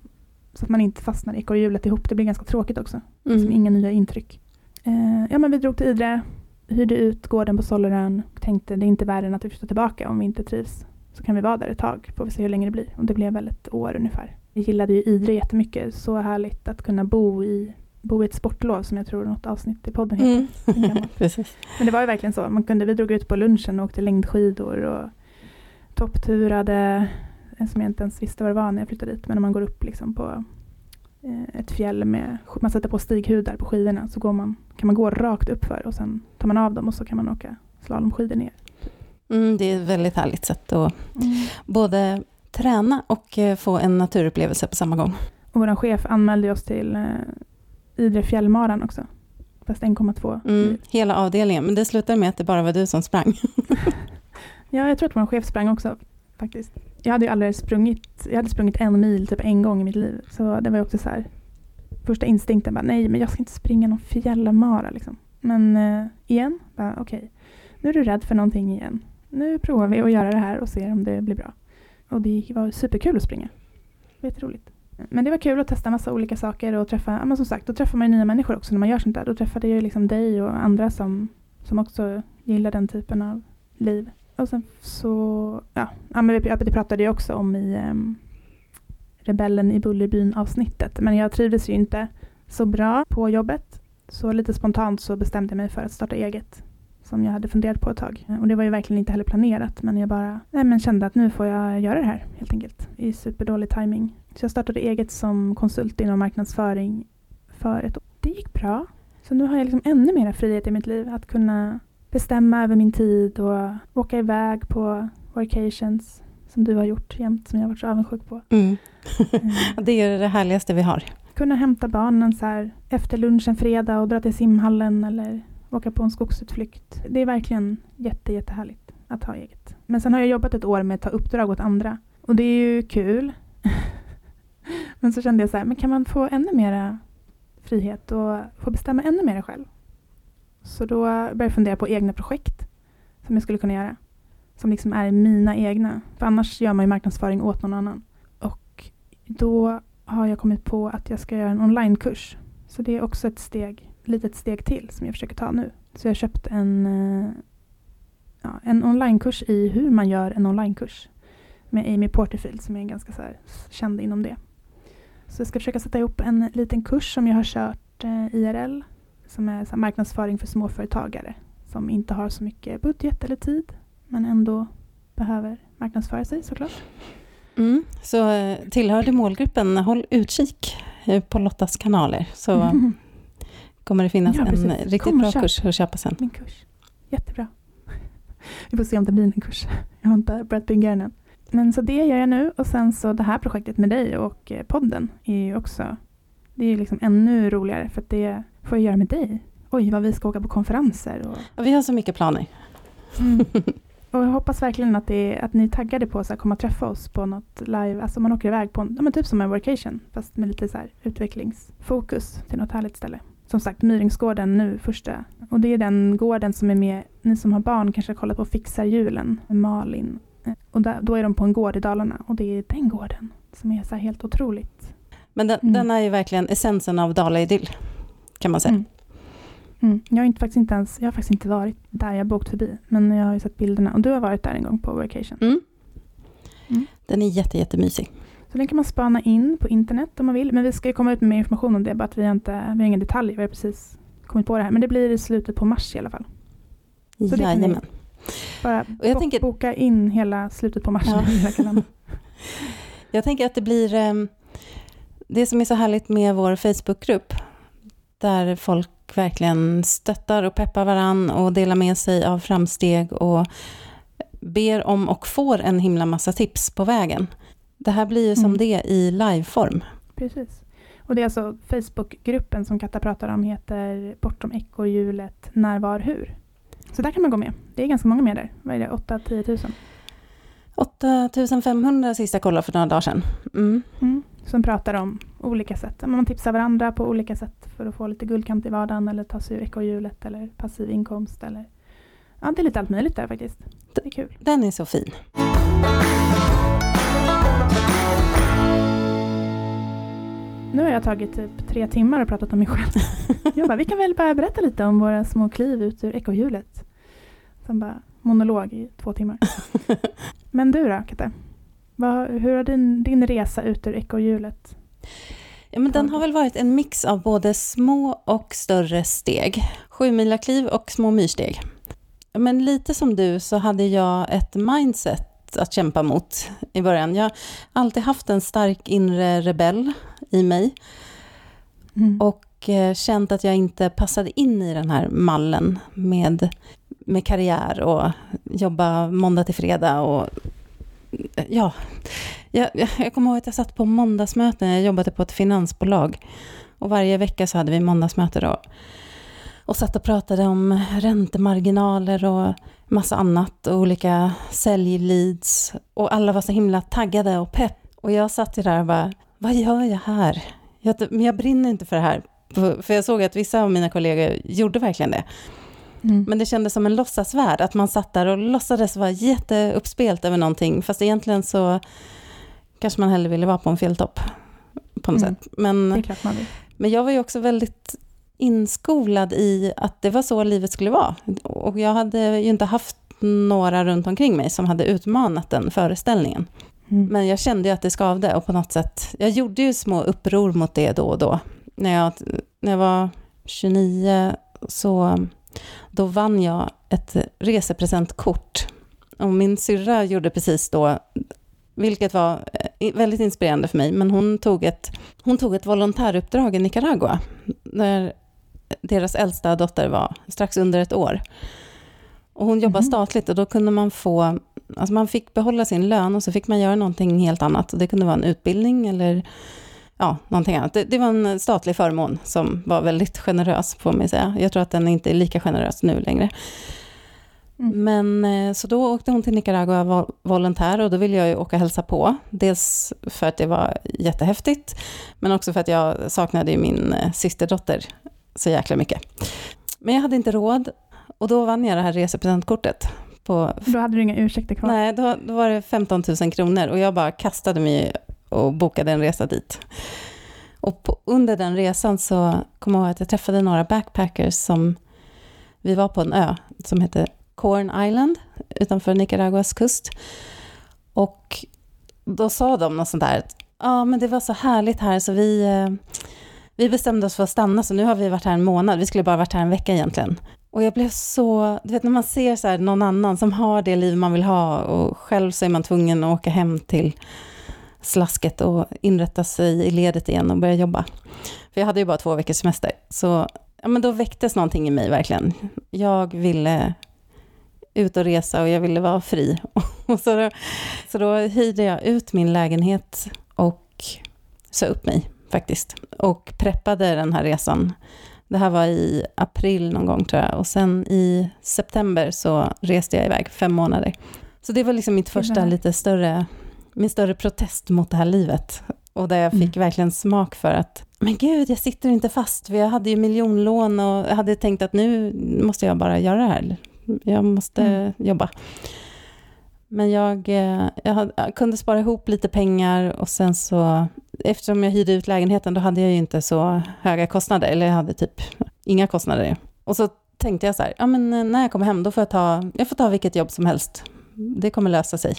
så att man inte fastnar i ekorrhjulet ihop. Det blir ganska tråkigt också. Mm. Liksom inga nya intryck. Eh, ja men vi drog till Idre, hyrde ut gården på Sollerön och tänkte det är inte värre än att vi flyttar tillbaka om vi inte trivs. Så kan vi vara där ett tag, får vi se hur länge det blir. Och det blev väl ett år ungefär. Vi gillade ju Idre jättemycket. Så härligt att kunna bo i bo i ett sportlov som jag tror något avsnitt i podden heter. Mm. Precis. Men det var ju verkligen så. Man kunde, vi drog ut på lunchen och åkte längdskidor och toppturade, som jag inte ens visste vad det var när jag flyttade dit. Men om man går upp liksom på eh, ett fjäll med, man sätter på stighudar på skidorna så går man, kan man gå rakt upp för och sen tar man av dem och så kan man åka slalomskidor ner. Mm, det är ett väldigt härligt sätt att mm. både träna och eh, få en naturupplevelse på samma gång. Och vår chef anmälde oss till eh, Idre fjällmaran också. Fast 1,2. Mm, hela avdelningen, men det slutade med att det bara var du som sprang. ja, jag tror att vår chef sprang också faktiskt. Jag hade ju aldrig sprungit, jag hade sprungit en mil typ en gång i mitt liv. Så det var också så här, första instinkten bara nej, men jag ska inte springa någon fjällmara liksom. Men eh, igen, okej, okay. nu är du rädd för någonting igen. Nu provar vi att göra det här och ser om det blir bra. Och det var superkul att springa. Jätteroligt. Men det var kul att testa massa olika saker och träffa, men som sagt, då träffar man ju nya människor också när man gör sånt där. Då träffade jag ju liksom dig och andra som, som också gillar den typen av liv. Och sen så, ja, ja men det pratade jag också om i um, Rebellen i Bullerbyn avsnittet. Men jag trivdes ju inte så bra på jobbet. Så lite spontant så bestämde jag mig för att starta eget. som jag hade funderat på ett tag. Och det var ju verkligen inte heller planerat men jag bara nej, men kände att nu får jag göra det här helt enkelt. I superdålig timing. Så jag startade eget som konsult inom marknadsföring för ett år. Det gick bra. Så nu har jag liksom ännu mer frihet i mitt liv att kunna bestämma över min tid och åka iväg på workations som du har gjort jämt, som jag har varit så avundsjuk på. Mm. det är det härligaste vi har. Kunna hämta barnen så här efter lunchen fredag och dra till simhallen eller åka på en skogsutflykt. Det är verkligen jätte, jättehärligt att ha eget. Men sen har jag jobbat ett år med att ta uppdrag åt andra och det är ju kul. men så kände jag så här, men kan man få ännu mera frihet och få bestämma ännu mer själv? Så då började jag fundera på egna projekt som jag skulle kunna göra. Som liksom är mina egna. För annars gör man ju marknadsföring åt någon annan. Och då har jag kommit på att jag ska göra en onlinekurs. Så det är också ett steg, litet steg till som jag försöker ta nu. Så jag har köpt en, eh, ja, en onlinekurs i hur man gör en onlinekurs. Med Amy Porterfield som är ganska så känd inom det. Så jag ska försöka sätta ihop en liten kurs som jag har kört eh, IRL. Som är så marknadsföring för småföretagare. Som inte har så mycket budget eller tid. Men ändå behöver marknadsföra sig såklart. Mm, så eh, tillhör du målgruppen, håll utkik eh, på Lottas kanaler. Så mm. kommer det finnas ja, en riktigt Kom bra kurs att köpa sen. Min kurs. Jättebra. Vi får se om det blir en kurs. Jag har inte börjat bygga den än. Men så det gör jag nu och sen så det här projektet med dig och eh, podden är ju också det är liksom ännu roligare för att det får jag göra med dig. Oj, vad vi ska åka på konferenser. Och... Ja, vi har så mycket planer. Mm. Och jag hoppas verkligen att, det att ni är taggade på att komma och träffa oss på något live. Alltså man åker iväg på en, ja, men typ som en workation fast med lite så här utvecklingsfokus till något härligt ställe. Som sagt, Myringsgården nu första. Och det är den gården som är med, ni som har barn kanske har kollat på Fixar julen Malin. Och där, då är de på en gård i Dalarna och det är den gården som är så helt otroligt. Men den, mm. den är ju verkligen essensen av Dala-idyll kan man säga. Mm. Mm. Jag, har inte, faktiskt inte ens, jag har faktiskt inte varit där, jag har åkt förbi. Men jag har ju sett bilderna. Och du har varit där en gång på vacation. Mm. Mm. Den är jätte, jättemysig. Så den kan man spana in på internet om man vill. Men vi ska komma ut med mer information om det. Bara att vi har, inte, vi har ingen detalj. Vi har precis kommit på det här. Men det blir i slutet på mars i alla fall. Så Jajamän. det bara och jag bo tänker, boka in hela slutet på mars. Ja. jag tänker att det blir... Ehm, det som är så härligt med vår Facebookgrupp där folk verkligen stöttar och peppar varann och delar med sig av framsteg och ber om och får en himla massa tips på vägen. Det här blir ju som mm. det i liveform. Precis. Och det är alltså Facebookgruppen som Katta pratar om heter Bortom ekorrhjulet När, var, hur. Så där kan man gå med. Det är ganska många med där. Vad är det? 8-10 tusen? 8500 sista jag kollade för några dagar sedan. Mm. Mm som pratar om olika sätt. Man tipsar varandra på olika sätt för att få lite guldkant i vardagen eller ta sig ur ekorrhjulet eller passiv inkomst. Eller, ja, det är lite allt möjligt där faktiskt. Det är kul. Den är så fin. Nu har jag tagit typ tre timmar och pratat om mig själv. jag bara, vi kan väl bara berätta lite om våra små kliv ut ur ekorrhjulet. Sen bara monolog i två timmar. Men du då, Katte? Vad, hur har din, din resa ut ur ekorrhjulet Ja, men den har väl varit en mix av både små och större steg. Sjumilakliv och små myrsteg. Men lite som du så hade jag ett mindset att kämpa mot i början. Jag har alltid haft en stark inre rebell i mig. Mm. Och eh, känt att jag inte passade in i den här mallen med, med karriär och jobba måndag till fredag och ja, jag, jag kommer ihåg att jag satt på måndagsmöten, jag jobbade på ett finansbolag. Och varje vecka så hade vi måndagsmöte då. Och satt och pratade om räntemarginaler och massa annat. Och olika säljleads. Och alla var så himla taggade och pepp. Och jag satt ju där och bara, vad gör jag här? Jag, men jag brinner inte för det här. För jag såg att vissa av mina kollegor gjorde verkligen det. Mm. Men det kändes som en låtsasvärld, att man satt där och låtsades vara jätteuppspelt över någonting, fast egentligen så kanske man hellre ville vara på en feltopp på något mm. sätt. Men, men jag var ju också väldigt inskolad i att det var så livet skulle vara. Och jag hade ju inte haft några runt omkring mig som hade utmanat den föreställningen. Mm. Men jag kände ju att det skavde och på något sätt, jag gjorde ju små uppror mot det då och då. När jag, när jag var 29 så då vann jag ett resepresentkort. Och min syrra gjorde precis då, vilket var eh, väldigt inspirerande för mig, men hon tog ett, hon tog ett volontäruppdrag i Nicaragua, där deras äldsta dotter var strax under ett år. Och hon jobbade Mhm. statligt och då kunde man få, alltså man fick behålla sin lön och så fick man göra någonting helt annat. Och det kunde vara en utbildning eller ja, någonting annat. Det, det var en statlig förmån som var väldigt generös, får man säga. Jag tror att den inte är lika generös nu längre. Mm. Men eh, så då åkte hon till Nicaragua vol- volontär och då ville jag ju åka och hälsa på. Dels för att det var jättehäftigt, men också för att jag saknade ju min eh, systerdotter så jäkla mycket. Men jag hade inte råd och då vann jag det här resepresentkortet. På, Då hade du inga ursäkter kvar. nej, då, då var det 15 000 kronor och jag bara kastade mig och bokade en resa dit. Och på, under den resan så kom jag ihåg att jag träffade några backpackers som vi var på en ö som heter Corn Island utanför Nicaraguas kust. Och då sa de något sånt där, att, ja men det var så härligt här så vi, eh, vi bestämde oss för att stanna så nu har vi varit här en månad, vi skulle bara varit här en vecka egentligen. Och jag blev så, du vet när man ser så här någon annan som har det liv man vill ha och själv så är man tvungen att åka hem till slasket och inrätta sig i ledet igen och börja jobba. För jag hade ju bara två veckors semester. Så ja, men då väcktes någonting i mig verkligen. Jag ville ut och resa och jag ville vara fri. Och så, då, så då hyrde jag ut min lägenhet och sa upp mig faktiskt. Och preppade den här resan. Det här var i april någon gång tror jag. Och sen i september så reste jag iväg fem månader. Så det var liksom mitt första lite större, min större protest mot det här livet. Och där jag fick verkligen smak för att, men gud, jag sitter inte fast. För jag hade ju miljonlån och jag hade tänkt att nu måste jag bara göra det här. Jag måste Mm. jobba. Men jag, eh, jag kunde spara ihop lite pengar och sen så, eftersom jag hyrde ut lägenheten, då hade jag ju inte så höga kostnader, eller jag hade typ inga kostnader. Och så tänkte jag så här, ja men eh, när jag kommer hem, då får jag ta, jag får ta vilket jobb som helst. Det kommer lösa sig.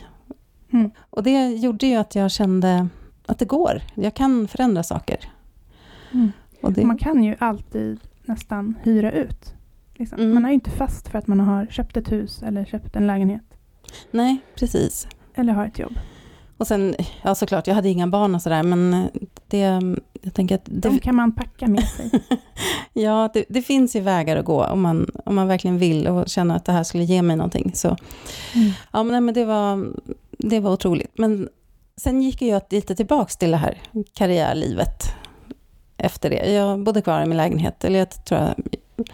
Mm. Och det gjorde ju att jag kände att det går. Jag kan förändra saker. Mm. Det, Man kan ju alltid nästan hyra ut. Liksom. Mm. Man är ju inte fast för att man har köpt ett hus eller köpt en lägenhet. nej, precis. Eller har ett jobb. Och sen, ja såklart, jag hade inga barn och sådär, men det, jag tänker att det, De kan man packa med sig. ja, det, det finns ju vägar att gå om man, om man verkligen vill och känner att det här skulle ge mig någonting. Så Mm. ja, men, nej, men det, var, det var otroligt. Men sen gick jag lite tillbaks till det här karriärlivet efter det. Jag bodde kvar i min lägenhet, eller jag tror jag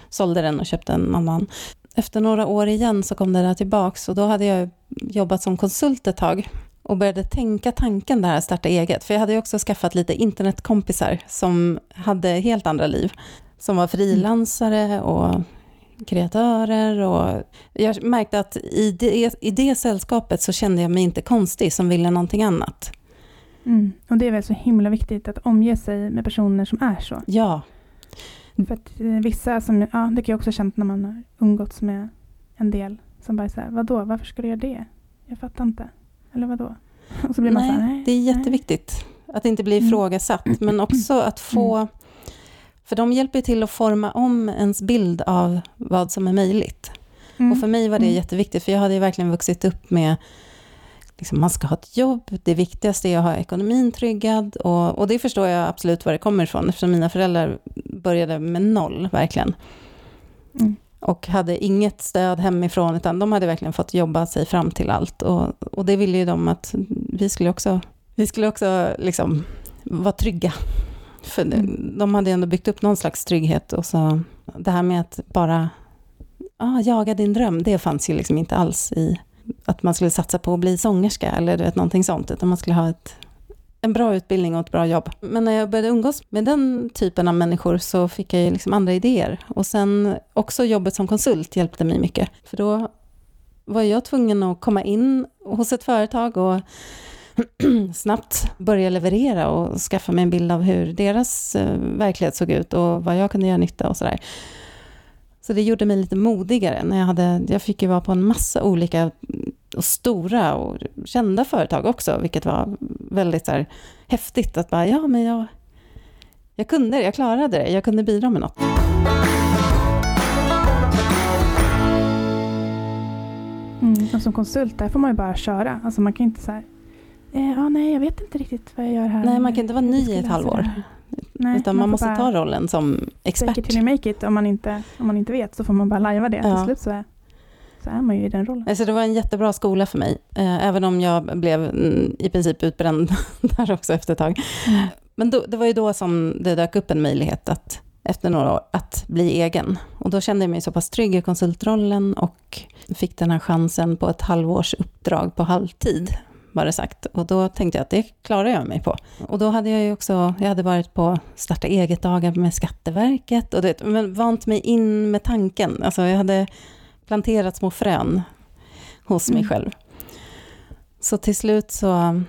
sålde den och köpte en annan. Efter några år igen så kom det där tillbaks och då hade jag jobbat som konsult ett tag och började tänka tanken där att starta eget. För jag hade ju också skaffat lite internetkompisar som hade helt andra liv. Som var frilansare och kreatörer och jag märkte att i det, i det sällskapet så kände jag mig inte konstig som ville någonting annat. Mm. Och det är väl så himla viktigt att omge sig med personer som är så. Ja, För att eh, vissa som, ja det kan jag också ha känt när man har umgåtts med en del som bara säger, vadå, varför ska du göra det? Jag fattar inte. Eller vadå? Och så blir man så här, nej, nej. det är nej." jätteviktigt att inte bli Mm. ifrågasatt, men också att få... För de hjälper till att forma om ens bild av vad som är möjligt. Mm. Och för mig var det Mm. jätteviktigt, för jag hade ju verkligen vuxit upp med liksom, man ska ha ett jobb, det viktigaste är att ha ekonomin tryggad. Och, och det förstår jag absolut var det kommer ifrån, eftersom mina föräldrar började med noll, verkligen. Mm. Och hade inget stöd hemifrån, utan de hade verkligen fått jobba sig fram till allt. Och, och det ville ju de att vi skulle också, vi skulle också liksom vara trygga. För Mm. de hade ändå byggt upp någon slags trygghet. Och så det här med att bara ah, jaga din dröm, det fanns ju liksom inte alls i att man skulle satsa på att bli sångerska eller du vet, någonting sånt, utan man skulle ha ett, en bra utbildning och ett bra jobb. Men när jag började umgås med den typen av människor så fick jag ju liksom andra idéer. Och sen också jobbet som konsult hjälpte mig mycket. För då var jag tvungen att komma in hos ett företag och snabbt börja leverera och skaffa mig en bild av hur deras eh, verklighet såg ut och vad jag kunde göra nytta och sådär. Så det gjorde mig lite modigare. När jag, hade, jag fick ju vara på en massa olika och stora och kända företag också, vilket var väldigt så här, häftigt. Att bara, ja men jag, jag kunde det, jag klarade det, jag kunde bidra med något. som, som konsult, där får man ju bara köra. Alltså man kan inte så här, eh, ah, nej jag vet inte riktigt vad jag gör här. Nej, man kan inte vara ny i ett halvår. Nej, utan man, får måste ta rollen som expert. it till you make it. Om man inte, om man inte vet så får man bara lajva det. Ja. Till slut så är, så är man ju i den rollen. Alltså det var en jättebra skola för mig, eh, även om jag blev mm, i princip utbränd där också efter ett tag. Mm. Men då, det var ju då som det dök upp en möjlighet att efter några år att bli egen. Och då kände jag mig så pass trygg i konsultrollen och fick den här chansen på ett halvårs uppdrag på halvtid, var det sagt. Och då tänkte jag att det klarar jag mig på. Och då hade jag ju också, jag hade varit på starta eget-dagar med Skatteverket och det, men vant mig in med tanken. Alltså jag hade planterat små frön hos mig Mm. själv. Så till slut så,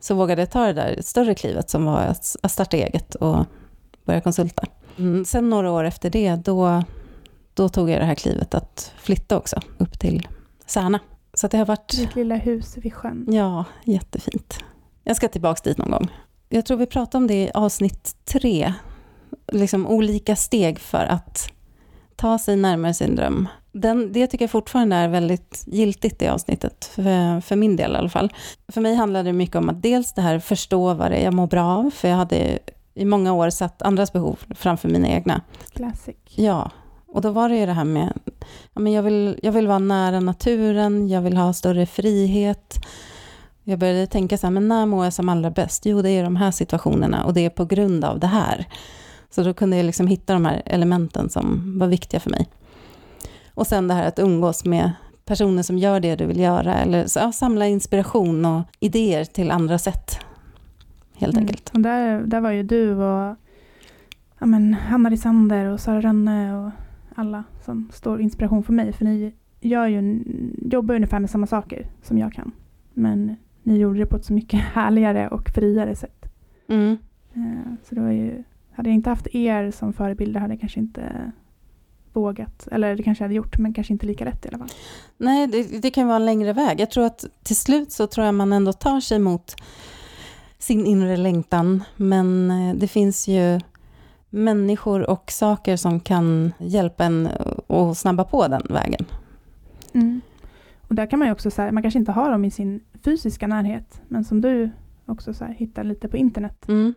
så vågade jag ta det där större klivet som var att, att starta eget och börja konsulta. Mm, sen några år efter det, då, då tog jag det här klivet att flytta också, upp till Särna. Så det har varit, Ditt lilla hus vid sjön. ja, jättefint. Jag ska tillbaka dit någon gång. Jag tror vi pratade om det i avsnitt tre, liksom olika steg för att ta sig närmare sin dröm. Den, det tycker jag fortfarande är väldigt giltigt i avsnittet, för, för min del i alla fall. För mig handlade det mycket om att dels det här förstå vad det är jag mår bra av, för jag hade i många år satt andras behov framför mina egna. Classic. Ja, och då var det ju det här med, ja, men jag, vill, jag vill vara nära naturen, jag vill ha större frihet. Jag började tänka så här, men när mår jag som allra bäst? Jo, det är i de här situationerna och det är på grund av det här. Så då kunde jag liksom hitta de här elementen som var viktiga för mig. Och sen det här att umgås med personer som gör det du vill göra, eller så, ja, samla inspiration och idéer till andra sätt. Helt Mm. enkelt. Och där, där var ju du och ja, men, Hanna Lisander och Sara Rönne och alla som står inspiration för mig. För ni gör ju, jobbar ungefär med samma saker som jag kan. Men ni gjorde det på ett så mycket härligare och friare sätt. Mm. Eh, Så det var ju, hade jag inte haft er som förebilder hade jag kanske inte vågat. Eller det kanske jag hade gjort, men kanske inte lika lätt i alla fall. Nej, det, det kan vara en längre väg. Jag tror att till slut så tror jag man ändå tar sig mot sin inre längtan. Men eh, det finns ju människor och saker som kan hjälpa en att snabba på den vägen. Och där kan man ju också säga, man kanske inte har dem i sin fysiska närhet, men som du också så här, hittar lite på internet. Mm.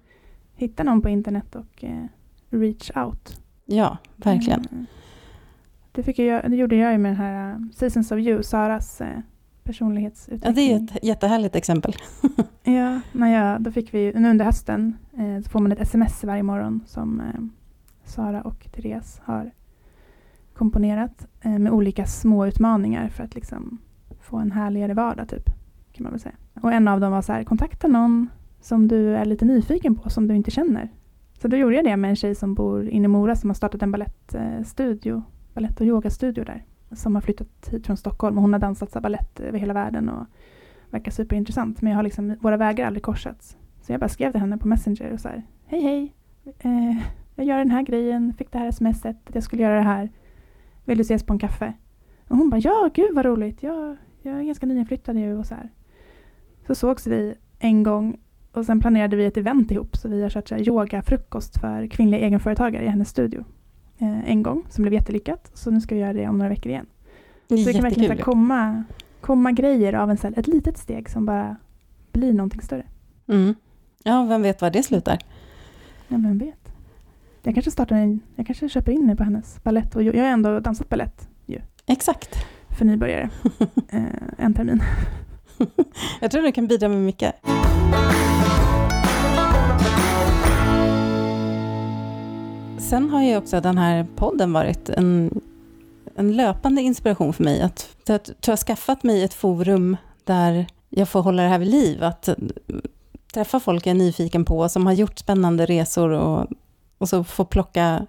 Hitta någon på internet och eh, reach out. Ja, verkligen. Mm. Det, fick jag, det gjorde jag ju med den här eh, Seasons of You, Saras eh, Ja, personlighetsutveckling. det är ett jättehärligt exempel. Ja, när jag, då fick vi, nu under hösten eh, så får man ett sms varje morgon som eh, Sara och Therese har komponerat eh, med olika små utmaningar för att liksom få en härligare vardag typ. Kan man väl säga. Och en av dem var så här, kontakta någon som du är lite nyfiken på som du inte känner. Så då gjorde jag det med en tjej som bor inne i Mora som har startat en balettstudio, balett och yogastudio där. Som har flyttat hit från Stockholm och hon har dansat så balett över hela världen och verkar superintressant. Men jag har liksom, våra vägar har aldrig korsats. Så jag bara skrev till henne på Messenger och så här, hej hej, eh, jag gör den här grejen, fick det här smset, att jag skulle göra det här. Vill du ses på en kaffe? Och hon bara, ja gud vad roligt, jag, jag är ganska nyinflyttad ju och så här. Så sågs vi en gång och sen planerade vi ett event ihop. Så vi har kört så här yogafrukost för kvinnliga egenföretagare i hennes studio. Eh, en gång, som blev jättelyckat. Så nu ska vi göra det om några veckor igen. Så det kan verkligen så här komma, komma grejer av en, så här, ett litet steg som bara blir någonting större. Mm. Ja, vem vet var det slutar? Ja, vem vet. Jag kanske startar en, jag kanske köper in mig på hennes ballett. Och jag har ändå dansat ballett Exakt. för nybörjare. eh, en termin. Jag tror du kan bidra med mycket. Sen har ju också den här podden varit en, en löpande inspiration för mig. Att, jag har skaffat mig ett forum där jag får hålla det här vid liv. Att träffa folk jag är nyfiken på, som har gjort spännande resor och, och så få plocka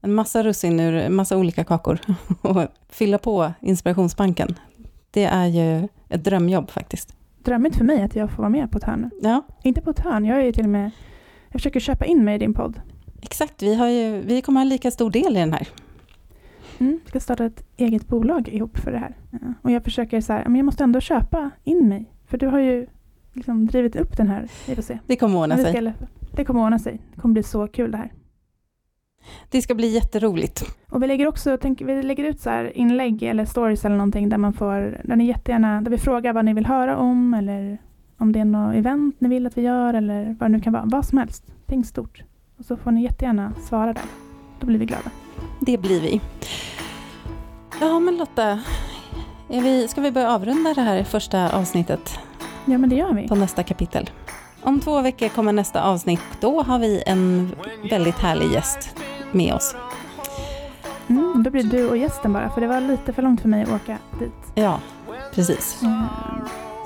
en massa russin ur en massa olika kakor och fylla på inspirationsbanken. Det är ju ett drömjobb faktiskt. Drömmigt för mig att jag får vara med på ett hörn. Ja, Inte på ett hörn, jag är ju till och med jag försöker köpa in mig i din podd. Exakt. Vi, har ju, vi kommer ha lika stor del i den här. Mm, ska starta ett eget bolag ihop för det här. Ja. Och jag försöker så här, men jag måste ändå köpa in mig. För du har ju liksom drivit upp den här. Vi får se. Det kommer ordna sig. ska, det kommer ordna sig. Det kommer bli så kul det här. Det ska bli jätteroligt. Och vi lägger också tänk, vi lägger ut så här inlägg eller stories eller någonting där man får, där ni jättegärna, där vi frågar vad ni vill höra om eller om det är något event ni vill att vi gör eller vad det nu kan vara. Vad som helst. Tänk stort. Och så får ni jättegärna svara där. Då blir vi glada. Det blir vi. Ja, men Lotta, är vi, ska vi börja avrunda det här första avsnittet Ja, men det gör vi. på nästa kapitel? Om två veckor kommer nästa avsnitt. Då har vi en väldigt härlig gäst med oss. Mm, då blir du och gästen bara, för det var lite för långt för mig att åka dit. Ja, precis. Mm.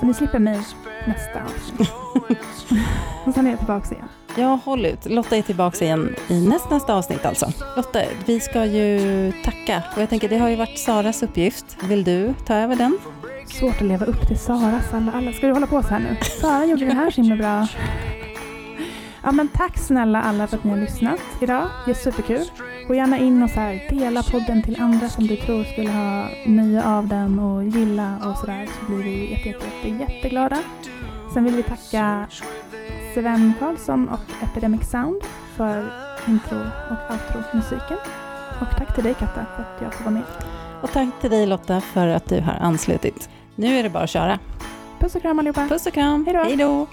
Så ni slipper mig nästa avsnitt. och sen är jag tillbaka igen. Ja, håll ut. Lotta är tillbaka igen i nästnästa avsnitt alltså. Lotta, vi ska ju tacka. Och jag tänker, det har ju varit Saras uppgift. Vill du ta över den? Svårt att leva upp till Saras alla, alla. Ska du hålla på så här nu? Sara gjorde det här så himla bra. Ja, men tack snälla alla för att ni har lyssnat idag. Det är superkul. Gå gärna in och så här, dela podden till andra som du tror skulle ha nöje av den och gilla och sådär. Så blir vi jätte, jätte, jätte, jätteglada. Sen vill vi tacka Sven Karlsson och Epidemic Sound för intro och outro-musiken. Och tack till dig Katta för att jag får vara med. Och tack till dig Lotta för att du har anslutit. Nu är det bara att köra. Puss och kram allihopa! Puss och kram. Hej då.